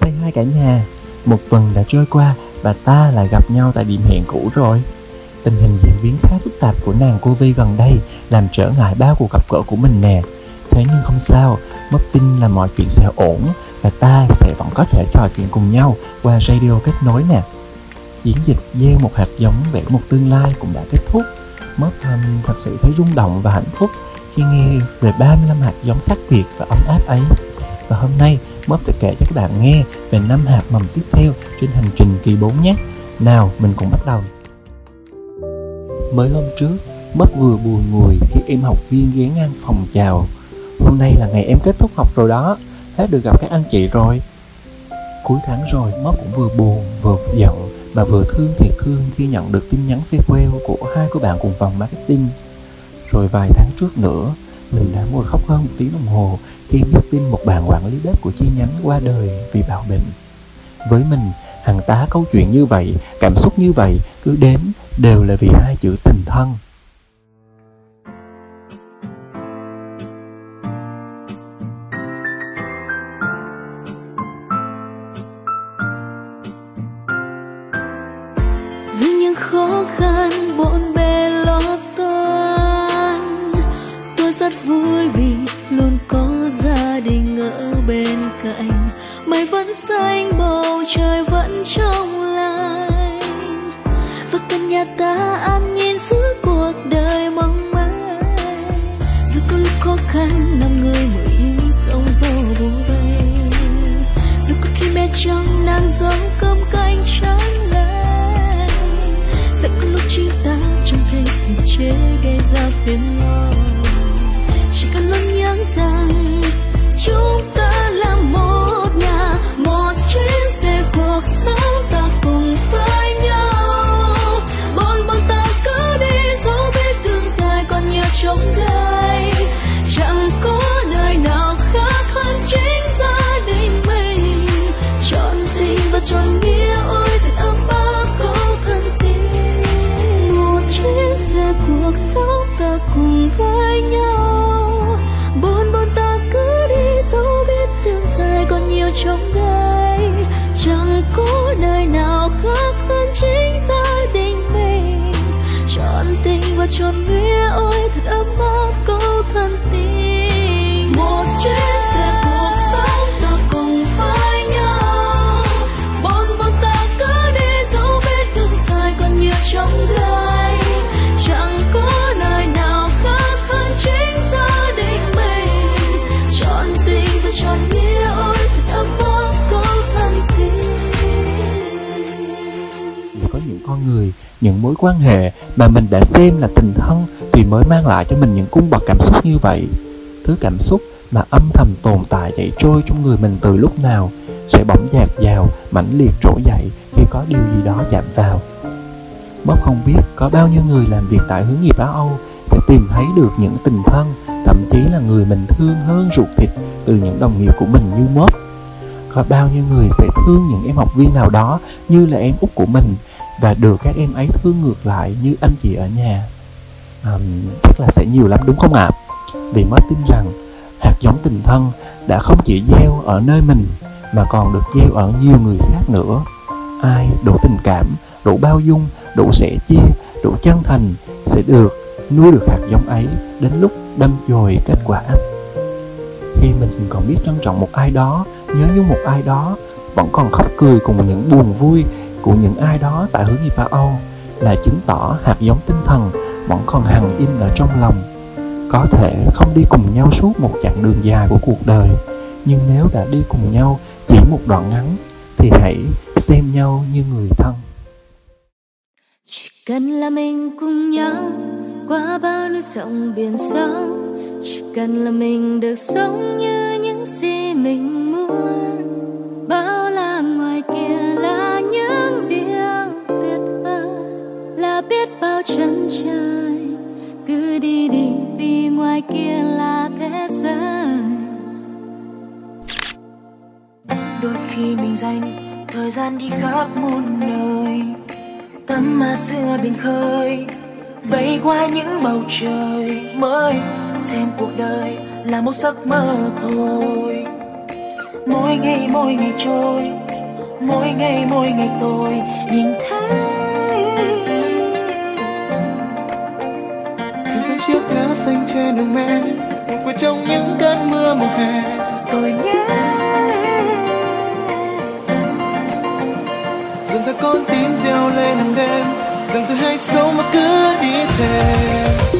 say hai cả nhà. Một tuần đã trôi qua và ta lại gặp nhau tại điểm hẹn cũ rồi. Tình hình diễn biến khá phức tạp của nàng cô Vi gần đây làm trở ngại bao cuộc gặp gỡ của mình nè. Thế nhưng không sao, mất tin là mọi chuyện sẽ ổn và ta sẽ vẫn có thể trò chuyện cùng nhau qua radio kết nối nè. Chiến dịch gieo một hạt giống vẽ một tương lai cũng đã kết thúc. Mất um, thật sự thấy rung động và hạnh phúc khi nghe về 35 hạt giống khác biệt và ấm áp ấy. Và hôm nay, Bob sẽ kể cho các bạn nghe về năm hạt mầm tiếp theo trên hành trình kỳ 4 nhé. Nào, mình cùng bắt đầu. Mới hôm trước, Bob vừa buồn ngùi khi em học viên ghé ngang phòng chào. Hôm nay là ngày em kết thúc học rồi đó, hết được gặp các anh chị rồi. Cuối tháng rồi, Bob cũng vừa buồn, vừa giận và vừa thương thiệt thương khi nhận được tin nhắn farewell của hai cô bạn cùng phòng marketing rồi vài tháng trước nữa, mình đã ngồi khóc hơn một tiếng đồng hồ khi biết tin một bạn quản lý bếp của chi nhánh qua đời vì bạo bệnh. Với mình, hàng tá câu chuyện như vậy, cảm xúc như vậy, cứ đến đều là vì hai chữ tình thân. trong nàng dấu cơm canh trắng lên. Sẽ có lúc chúng ta chẳng thể kiềm chế gây ra phiền lòng chỉ cần luôn nhớ rằng chúng ta tròn nghĩa ôi, thật ấm áp câu thân tình. Một chiếc xe cuộc sống ta cùng với nhau. Bọn bọn ta cứ đi dấu vết đường dài còn nhiều trong gai. Chẳng có nơi nào khác hơn chính gia đình mình. Chọn tình và chọn nghĩa ôi, thật ấm áp câu thân tình. Có những con người, những mối quan hệ mà mình đã xem là tình thân thì mới mang lại cho mình những cung bậc cảm xúc như vậy. Thứ cảm xúc mà âm thầm tồn tại chạy trôi trong người mình từ lúc nào sẽ bỗng dạt dào, mãnh liệt trỗi dậy khi có điều gì đó chạm vào. Bob không biết có bao nhiêu người làm việc tại hướng nghiệp Á Âu sẽ tìm thấy được những tình thân, thậm chí là người mình thương hơn ruột thịt từ những đồng nghiệp của mình như Bob có bao nhiêu người sẽ thương những em học viên nào đó như là em út của mình và được các em ấy thương ngược lại như anh chị ở nhà. Um, chắc là sẽ nhiều lắm đúng không ạ? Vì mới tin rằng hạt giống tình thân đã không chỉ gieo ở nơi mình mà còn được gieo ở nhiều người khác nữa. Ai đủ tình cảm đủ bao dung đủ sẻ chia đủ chân thành sẽ được nuôi được hạt giống ấy đến lúc đâm chồi kết quả. Khi mình còn biết trân trọng một ai đó nhớ nhung một ai đó vẫn còn khóc cười cùng những buồn vui của những ai đó tại hướng nghiệp Âu là chứng tỏ hạt giống tinh thần vẫn còn hằn in ở trong lòng. Có thể không đi cùng nhau suốt một chặng đường dài của cuộc đời, nhưng nếu đã đi cùng nhau chỉ một đoạn ngắn thì hãy xem nhau như người thân. Chỉ cần là mình cùng nhau qua bao núi sông biển sâu chỉ cần là mình được sống như những gì mình trời cứ đi đi, vì ngoài kia là thế giới. Đôi khi mình dành thời gian đi khắp muôn nơi, tắm ma xưa biển khơi, bay qua những bầu trời mới, xem cuộc đời là một giấc mơ thôi. Mỗi ngày mỗi ngày trôi, mỗi ngày mỗi ngày tôi nhìn thấy xanh trên đường mẹ một trong những cơn mưa mùa hè. Tôi nhớ dần ra con tim reo lên hàng đêm rằng tôi hay sống mà cứ đi theo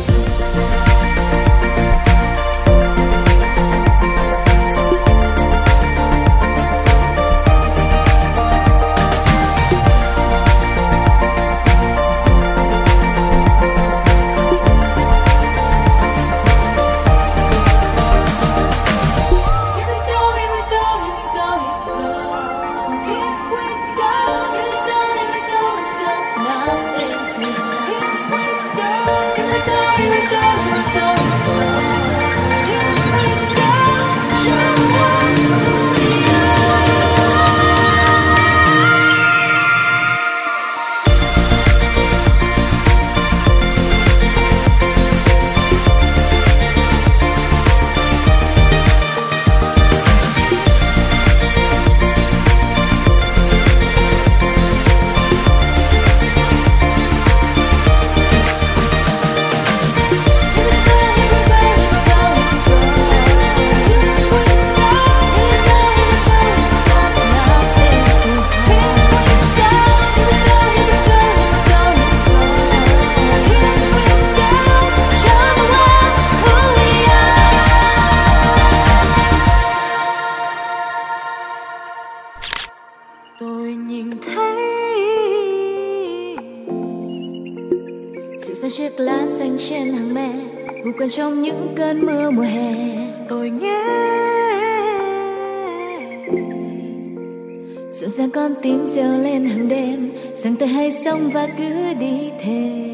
dịu dàng con tim reo lên hàng đêm, rằng tôi hay sống và cứ đi thêm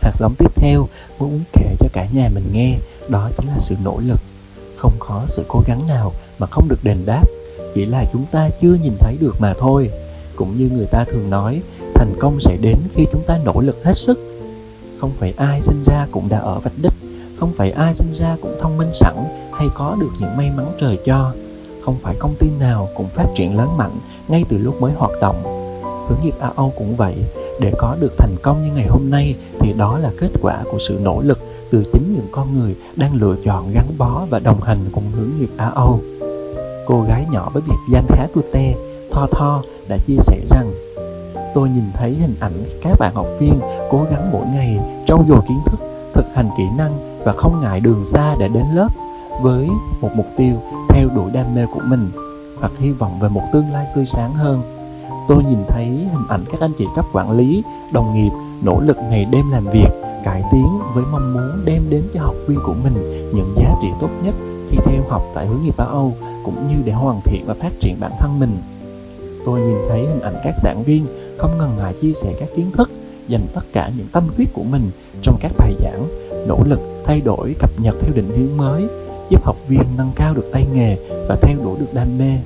hạt giống tiếp theo, muốn kể cho cả nhà mình nghe, đó chính là sự nỗ lực. Không có sự cố gắng nào mà không được đền đáp, chỉ là chúng ta chưa nhìn thấy được mà thôi. Cũng như người ta thường nói, thành công sẽ đến khi chúng ta nỗ lực hết sức. Không phải ai sinh ra cũng đã ở vạch đích, không phải ai sinh ra cũng thông minh sẵn hay có được những may mắn trời cho. Không phải công ty nào cũng phát triển lớn mạnh ngay từ lúc mới hoạt động. Hướng nghiệp a âu cũng vậy để có được thành công như ngày hôm nay thì đó là kết quả của sự nỗ lực từ chính những con người đang lựa chọn gắn bó và đồng hành cùng hướng nghiệp Á Âu. Cô gái nhỏ với biệt danh khá te Tho Tho đã chia sẻ rằng Tôi nhìn thấy hình ảnh các bạn học viên cố gắng mỗi ngày trau dồi kiến thức, thực hành kỹ năng và không ngại đường xa để đến lớp với một mục tiêu theo đuổi đam mê của mình hoặc hy vọng về một tương lai tươi sáng hơn. Tôi nhìn thấy hình ảnh các anh chị cấp quản lý, đồng nghiệp nỗ lực ngày đêm làm việc cải tiến với mong muốn đem đến cho học viên của mình những giá trị tốt nhất khi theo học tại hướng nghiệp Á Âu cũng như để hoàn thiện và phát triển bản thân mình. Tôi nhìn thấy hình ảnh các giảng viên không ngần ngại chia sẻ các kiến thức, dành tất cả những tâm huyết của mình trong các bài giảng, nỗ lực thay đổi cập nhật theo định hướng mới, giúp học viên nâng cao được tay nghề và theo đuổi được đam mê.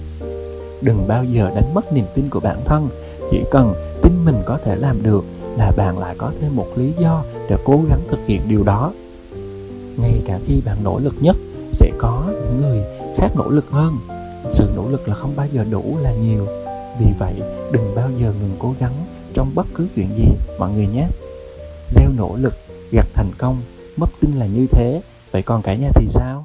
Đừng bao giờ đánh mất niềm tin của bản thân, chỉ cần tin mình có thể làm được là bạn lại có thêm một lý do để cố gắng thực hiện điều đó. Ngay cả khi bạn nỗ lực nhất sẽ có những người khác nỗ lực hơn. Sự nỗ lực là không bao giờ đủ là nhiều. Vì vậy đừng bao giờ ngừng cố gắng trong bất cứ chuyện gì mọi người nhé. Gieo nỗ lực gặt thành công mất tin là như thế vậy còn cả nhà thì sao?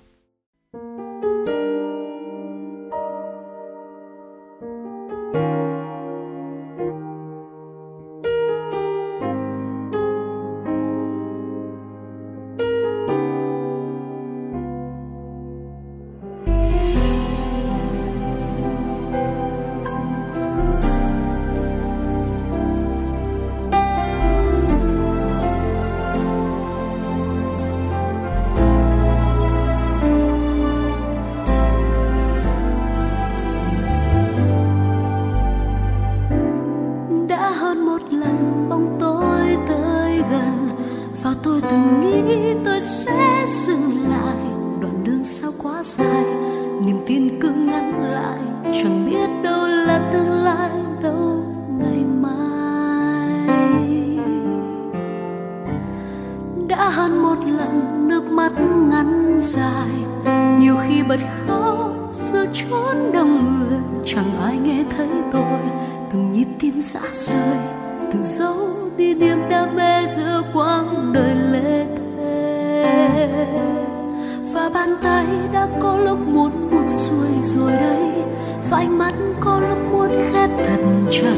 Sẽ dừng lại. Đoạn đường sao quá dài, niềm tin cứ ngăn lại. Chẳng biết đâu là tương lai, đâu ngày mai. Đã hơn một lần nước mắt ngắn dài, nhiều khi bật khóc giữa chốn đông người. Chẳng ai nghe thấy tôi, từng nhịp tim xa rời, từng dấu đi niềm đam mê giữa quãng đời lệ và bàn tay đã có lúc muốn buông xuôi rồi đây. Và ánh mắt có lúc muốn khép thật chặt.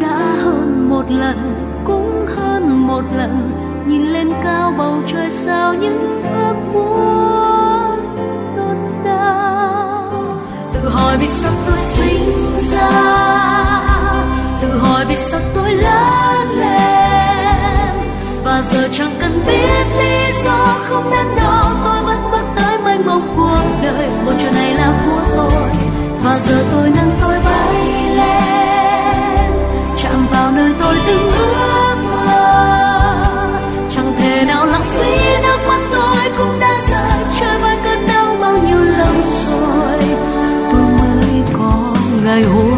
Đã hơn một lần, cũng hơn một lần. Nhìn lên cao bầu trời sao những ước muốn đốt đau. Tự hỏi vì sao tôi sinh ra? Tự hỏi vì sao tôi lớn lên? Và giờ chẳng cần biết lý do không đến đó tôi vẫn bước tới mênh mông cuộc đời. Một chỗ này là của tôi, và giờ tôi nâng tôi bay lên. Chạm vào nơi tôi từng ước mơ, chẳng thể nào lãng phí nước mắt tôi cũng đã rơi. Chơi với cơn đau bao nhiêu lâu rồi, tôi mới có ngày hôm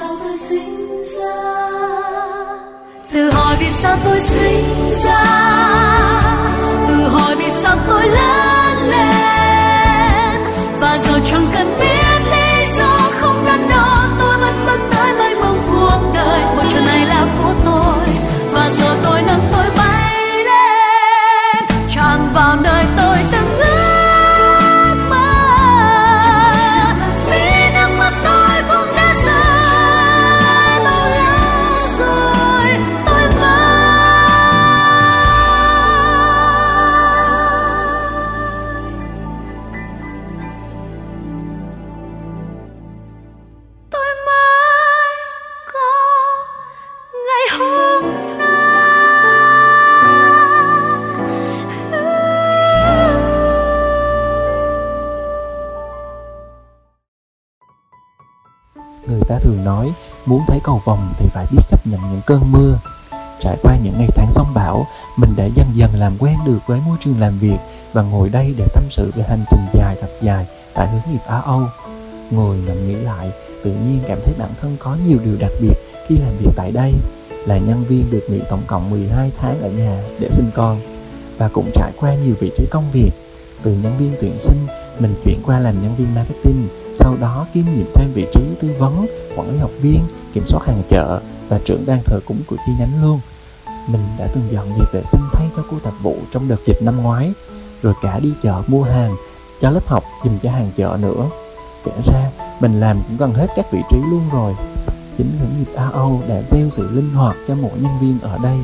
sao tôi sinh ra? Tự hỏi vì sao tôi sinh ra? Tự hỏi vì sao tôi lớn ta thường nói muốn thấy cầu vồng thì phải biết chấp nhận những cơn mưa. Trải qua những ngày tháng sóng bão, mình đã dần dần làm quen được với môi trường làm việc và ngồi đây để tâm sự về hành trình dài thật dài tại hướng nghiệp Á Âu. Ngồi ngẫm nghĩ lại, tự nhiên cảm thấy bản thân có nhiều điều đặc biệt khi làm việc tại đây. Là nhân viên được nghỉ tổng cộng 12 tháng ở nhà để sinh con và cũng trải qua nhiều vị trí công việc. Từ nhân viên tuyển sinh, mình chuyển qua làm nhân viên marketing, sau đó kiêm nhiệm thêm vị trí tư vấn, quản lý học viên, kiểm soát hàng chợ và trưởng ban thờ cúng của chi nhánh luôn. Mình đã từng dọn dẹp vệ sinh thay cho cô tạp vụ trong đợt dịch năm ngoái, rồi cả đi chợ mua hàng, cho lớp học dùm cho hàng chợ nữa. Kể ra, mình làm cũng gần hết các vị trí luôn rồi. Chính hướng nghiệp ao đã gieo sự linh hoạt cho mỗi nhân viên ở đây,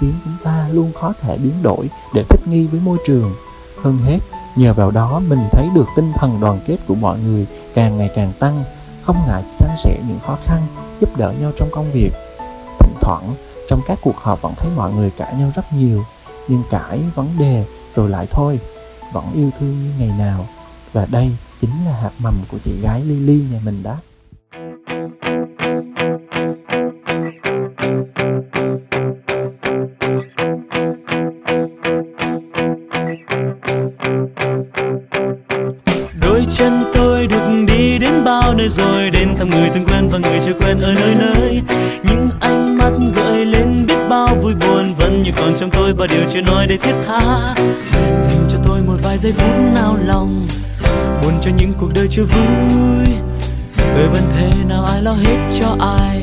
khiến chúng ta luôn khó thể biến đổi để thích nghi với môi trường. Hơn hết, nhờ vào đó mình thấy được tinh thần đoàn kết của mọi người càng ngày càng tăng, không ngại chia sẻ những khó khăn, giúp đỡ nhau trong công việc. Thỉnh thoảng, trong các cuộc họp vẫn thấy mọi người cãi nhau rất nhiều, nhưng cãi vấn đề rồi lại thôi, vẫn yêu thương như ngày nào. Và đây chính là hạt mầm của chị gái Lily nhà mình đó. Thăm người thân quen và người chưa quen. Ở nơi nơi những ánh mắt gợi lên biết bao vui buồn vẫn như còn trong tôi và điều chưa nói để thiết tha. Dành cho tôi một vài giây phút nao lòng, buồn cho những cuộc đời chưa vui. Cười vẫn thế nào, ai lo hết cho ai?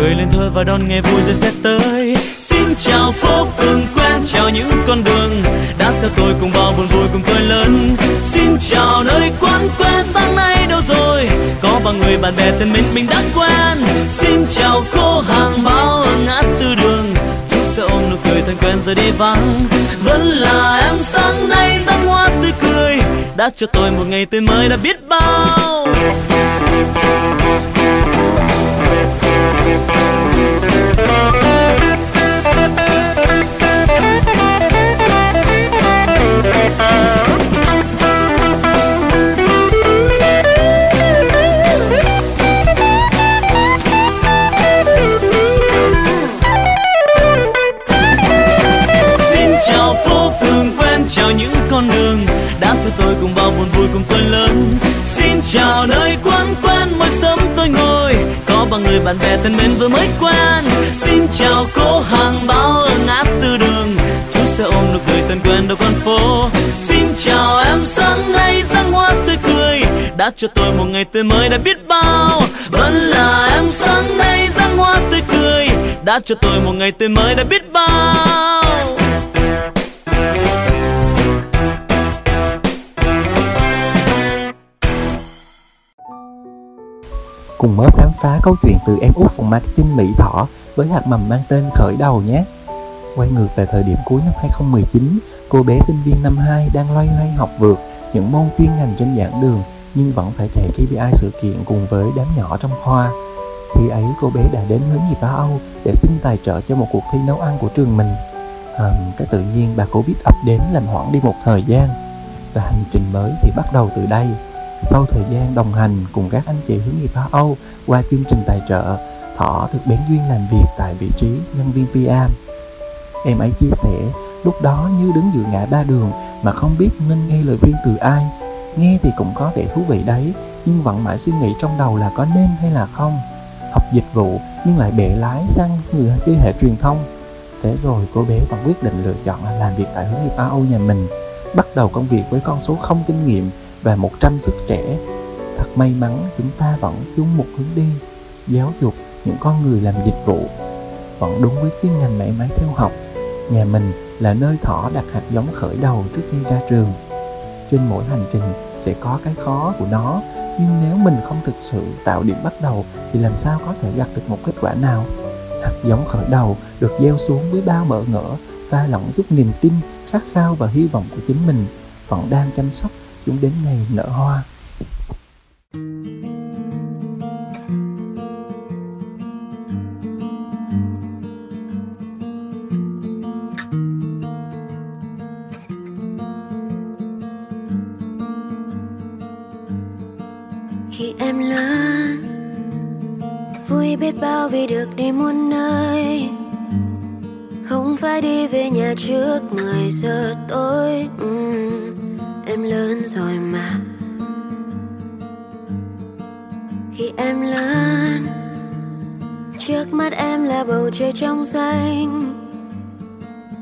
Cười lên thôi và đón ngày vui rồi sẽ tới. Xin chào phố phường quen, chào những con đường. Đã theo tôi cùng bao buồn vui, cùng cười lớn. Xin chào nơi quán quen, sáng nay đâu rồi? Có bao người bạn bè thân mến mình đã quen. Xin chào cô hàng bao ở ngã tư đường. Chú sẽ ôm nụ cười thân quen rồi đi vắng. Vẫn là em sáng nay dáng hoa tươi cười. Đã cho tôi một ngày tươi mới đã biết bao con đường. Đã từ tôi cùng bao buồn vui, cùng tôi lớn. Xin chào nơi quán quán người bạn bè thân mến vừa mới quen. Xin chào cô hàng báo ở ngã tư đường. Chú sẽ ôm nụ cười thân quen đầu con phố. Xin chào em, sáng nay răng hoa tươi cười. Đã cho tôi một ngày tươi mới đã biết bao. Vẫn là em, sáng nay răng hoa tươi cười. Đã cho tôi một ngày tươi mới đã biết bao. Cùng mớ khám phá câu chuyện từ em út phòng marketing Mỹ Thỏ với hạt mầm mang tên khởi đầu nhé. Quay ngược về thời điểm cuối năm 2019, cô bé sinh viên năm 2 đang loay hoay học vượt những môn chuyên ngành trên giảng đường nhưng vẫn phải chạy KPI sự kiện cùng với đám nhỏ trong khoa. Khi ấy cô bé đã đến hướng nghiệp Á Âu để xin tài trợ cho một cuộc thi nấu ăn của trường mình. À, cái tự nhiên bà Covid ập đến làm hoãn đi một thời gian và hành trình mới thì bắt đầu từ đây. Sau thời gian đồng hành cùng các anh chị hướng nghiệp Hoa Âu qua chương trình tài trợ, Thỏ được bén duyên làm việc tại vị trí nhân viên PR. Em ấy chia sẻ, lúc đó như đứng giữa ngã ba đường mà không biết nên nghe lời khuyên từ ai. Nghe thì cũng có vẻ thú vị đấy, nhưng vẫn mãi suy nghĩ trong đầu là có nên hay là không. Học dịch vụ nhưng lại bẻ lái sang người chơi hệ truyền thông. Thế rồi cô bé vẫn quyết định lựa chọn làm việc tại hướng nghiệp AO nhà mình, bắt đầu công việc với con số không kinh nghiệm và 100 sức trẻ. Thật may mắn chúng ta vẫn chung một hướng đi, giáo dục những con người làm dịch vụ. Vẫn đúng với chuyên ngành mãi mãi theo học. Nhà mình là nơi thỏ đặt hạt giống khởi đầu trước khi ra trường. Trên mỗi hành trình sẽ có cái khó của nó, nhưng nếu mình không thực sự tạo điểm bắt đầu thì làm sao có thể gặt được một kết quả nào? Hạt giống khởi đầu được gieo xuống với bao bỡ ngỡ và lẫn chút niềm tin, khát khao và hy vọng của chính mình vẫn đang chăm sóc chúng đến ngày nở hoa. Khi em lớn, vui biết bao vì được đi muôn nơi. Không phải đi về nhà trước 10 rồi mà. Khi em lớn, trước mắt em là bầu trời trong xanh.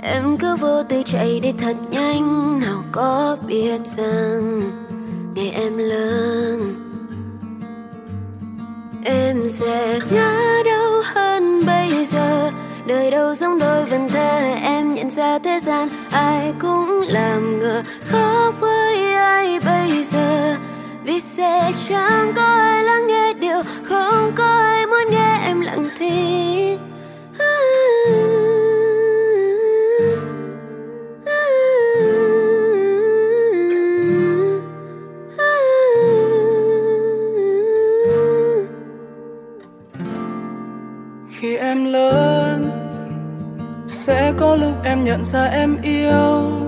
Em cứ vô tư chạy đi thật nhanh, nào có biết rằng ngày em lớn, em sẽ ngã đâu hơn bây giờ. Đời đâu giống đôi vần thơ, em nhận ra thế gian ai cũng làm ngờ. Khó với ai bây giờ? Vì sẽ chẳng có ai lắng nghe điều, không có ai muốn nghe em lặng thinh khi em lớn, sẽ có lúc em nhận ra em yêu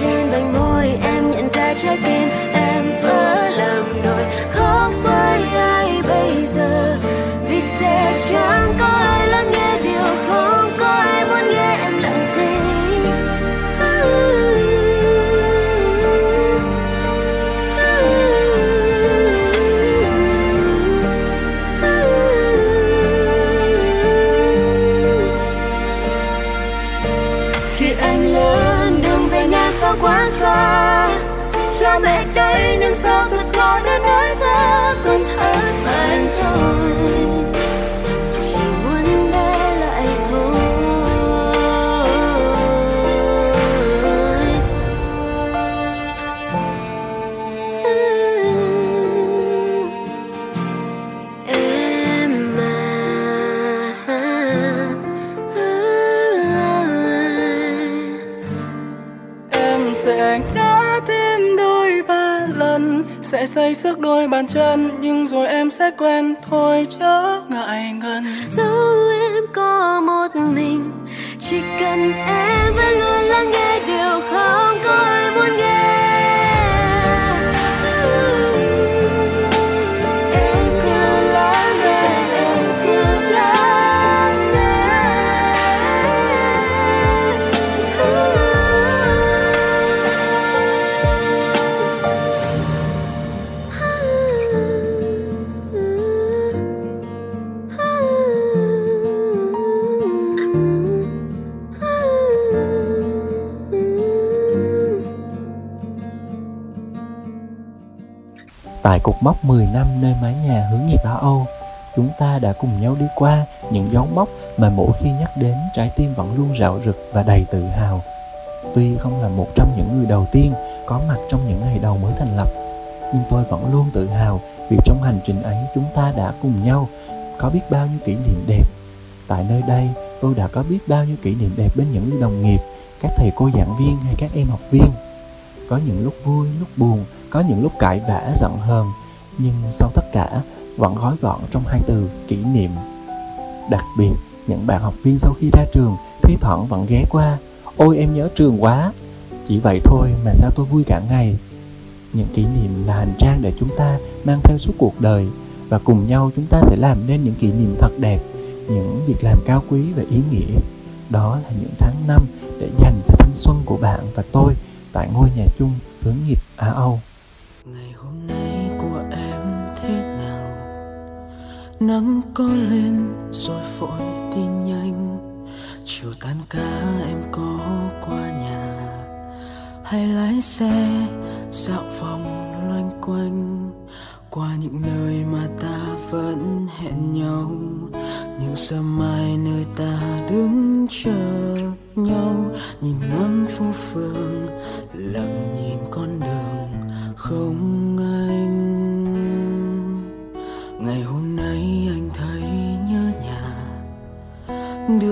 trên vành môi em nhận ra trái tim 10 năm nơi mái nhà hướng nghiệp Á Âu, chúng ta đã cùng nhau đi qua những dấu mốc mà mỗi khi nhắc đến trái tim vẫn luôn rạo rực và đầy tự hào. Tuy không là một trong những người đầu tiên có mặt trong những ngày đầu mới thành lập, nhưng tôi vẫn luôn tự hào vì trong hành trình ấy chúng ta đã cùng nhau có biết bao nhiêu kỷ niệm đẹp. Tại nơi đây, tôi đã có biết bao nhiêu kỷ niệm đẹp bên những đồng nghiệp, các thầy cô giảng viên hay các em học viên. Có những lúc vui, lúc buồn, có những lúc cãi vã giận hờn nhưng sau tất cả, vẫn gói gọn trong hai từ kỷ niệm. Đặc biệt, những bạn học viên sau khi ra trường thi thoảng vẫn ghé qua, ôi, em nhớ trường quá. Chỉ vậy thôi mà sao tôi vui cả ngày. Những kỷ niệm là hành trang để chúng ta mang theo suốt cuộc đời, và cùng nhau chúng ta sẽ làm nên những kỷ niệm thật đẹp, những việc làm cao quý và ý nghĩa. Đó là những tháng năm để dành cho thanh xuân của bạn và tôi tại ngôi nhà chung hướng nghiệp Á Âu. Ngày nắng có lên rồi vội đi nhanh. Chiều tan ca em có qua nhà. Hay lái xe dạo vòng loanh quanh. Qua những nơi mà ta vẫn hẹn nhau. Những sớm mai nơi ta đứng chờ nhau. Nhìn ngắm phố phường, lặng nhìn con đường không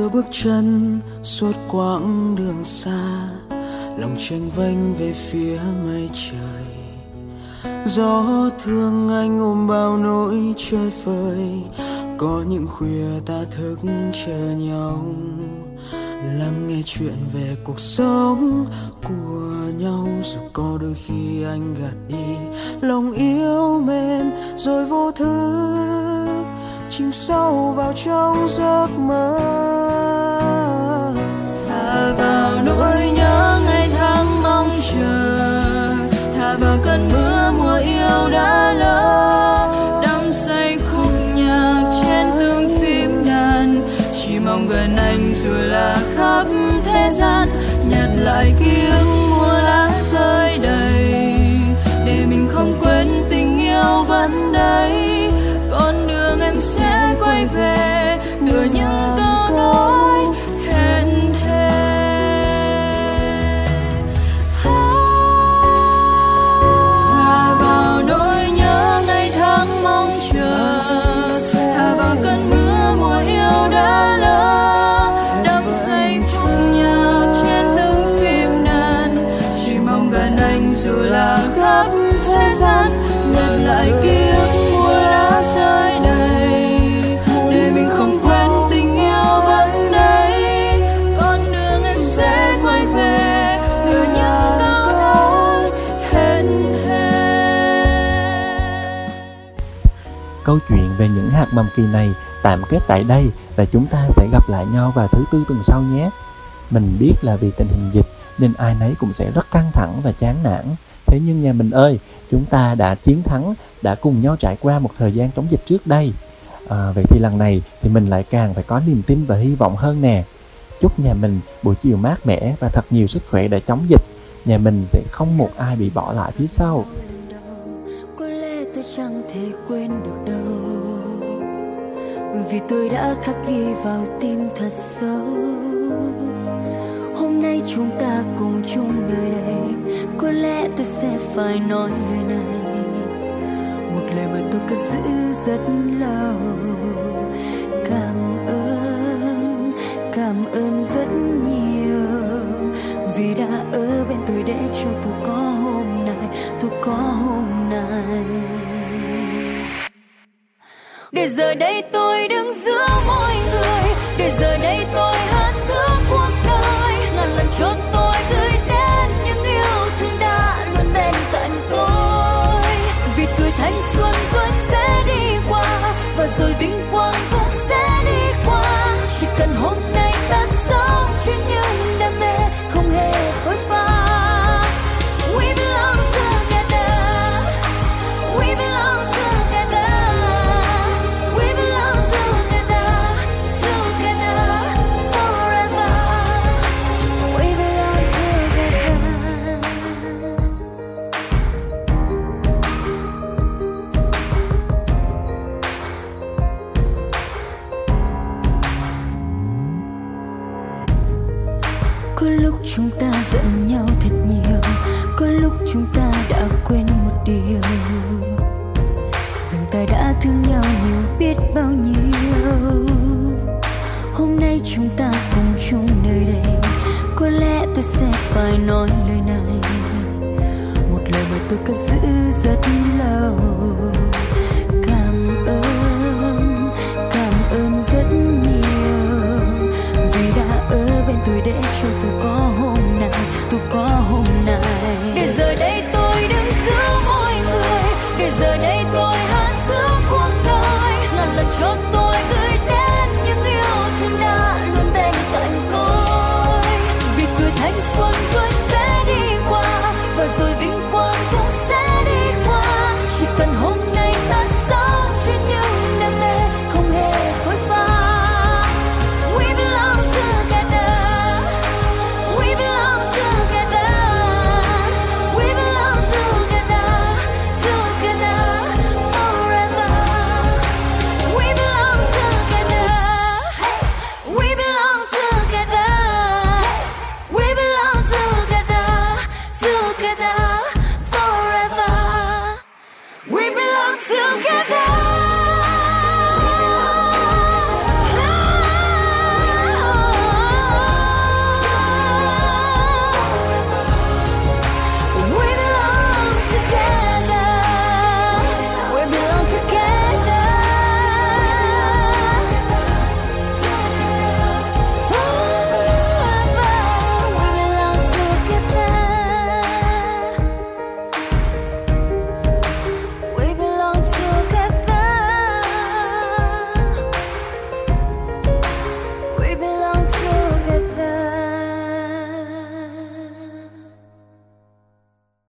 đưa bước chân suốt quãng đường xa, lòng tranh vênh về phía mây trời. Gió thương anh ôm bao nỗi chơi vơi có những khuya ta thức chờ nhau. Lắng nghe chuyện về cuộc sống của nhau, dù có đôi khi anh gạt đi lòng yêu mềm rồi vô thức, chìm sâu vào trong giấc mơ vào nỗi nhớ ngày tháng mong chờ. Thả vào cơn mưa, mùa yêu đã lỡ. Đắm say khúc nhạc trên tương phim đàn. Chỉ mong gần anh rồi là khắp thế gian nhặt lại ký ức Câu chuyện về những hạt mầm kỳ này tạm kết tại đây và chúng ta sẽ gặp lại nhau vào thứ tư tuần sau nhé. Mình biết là vì tình hình dịch nên ai nấy cũng sẽ rất căng thẳng và chán nản. Thế nhưng nhà mình ơi, chúng ta đã chiến thắng, đã cùng nhau trải qua một thời gian chống dịch trước đây. À, vậy thì lần này thì mình lại càng phải có niềm tin và hy vọng hơn nè. Chúc nhà mình buổi chiều mát mẻ và thật nhiều sức khỏe để chống dịch. Nhà mình sẽ không một ai bị bỏ lại phía sau thể quên được đâu. Vì tôi đã khắc ghi vào tim thật sâu. Hôm nay chúng ta cùng chung nơi đây có lẽ tôi sẽ phải nói lời này. Một lời mà tôi cất giữ rất lâu. Cảm ơn cảm ơn rất nhiều. Vì đã ở bên tôi để cho tôi có hôm nay, tôi có hôm nay để giờ đây tôi đứng giữa mọi người. Để giờ đây tôi hát giữa cuộc đời. Ngàn lần chốt tôi cất giữ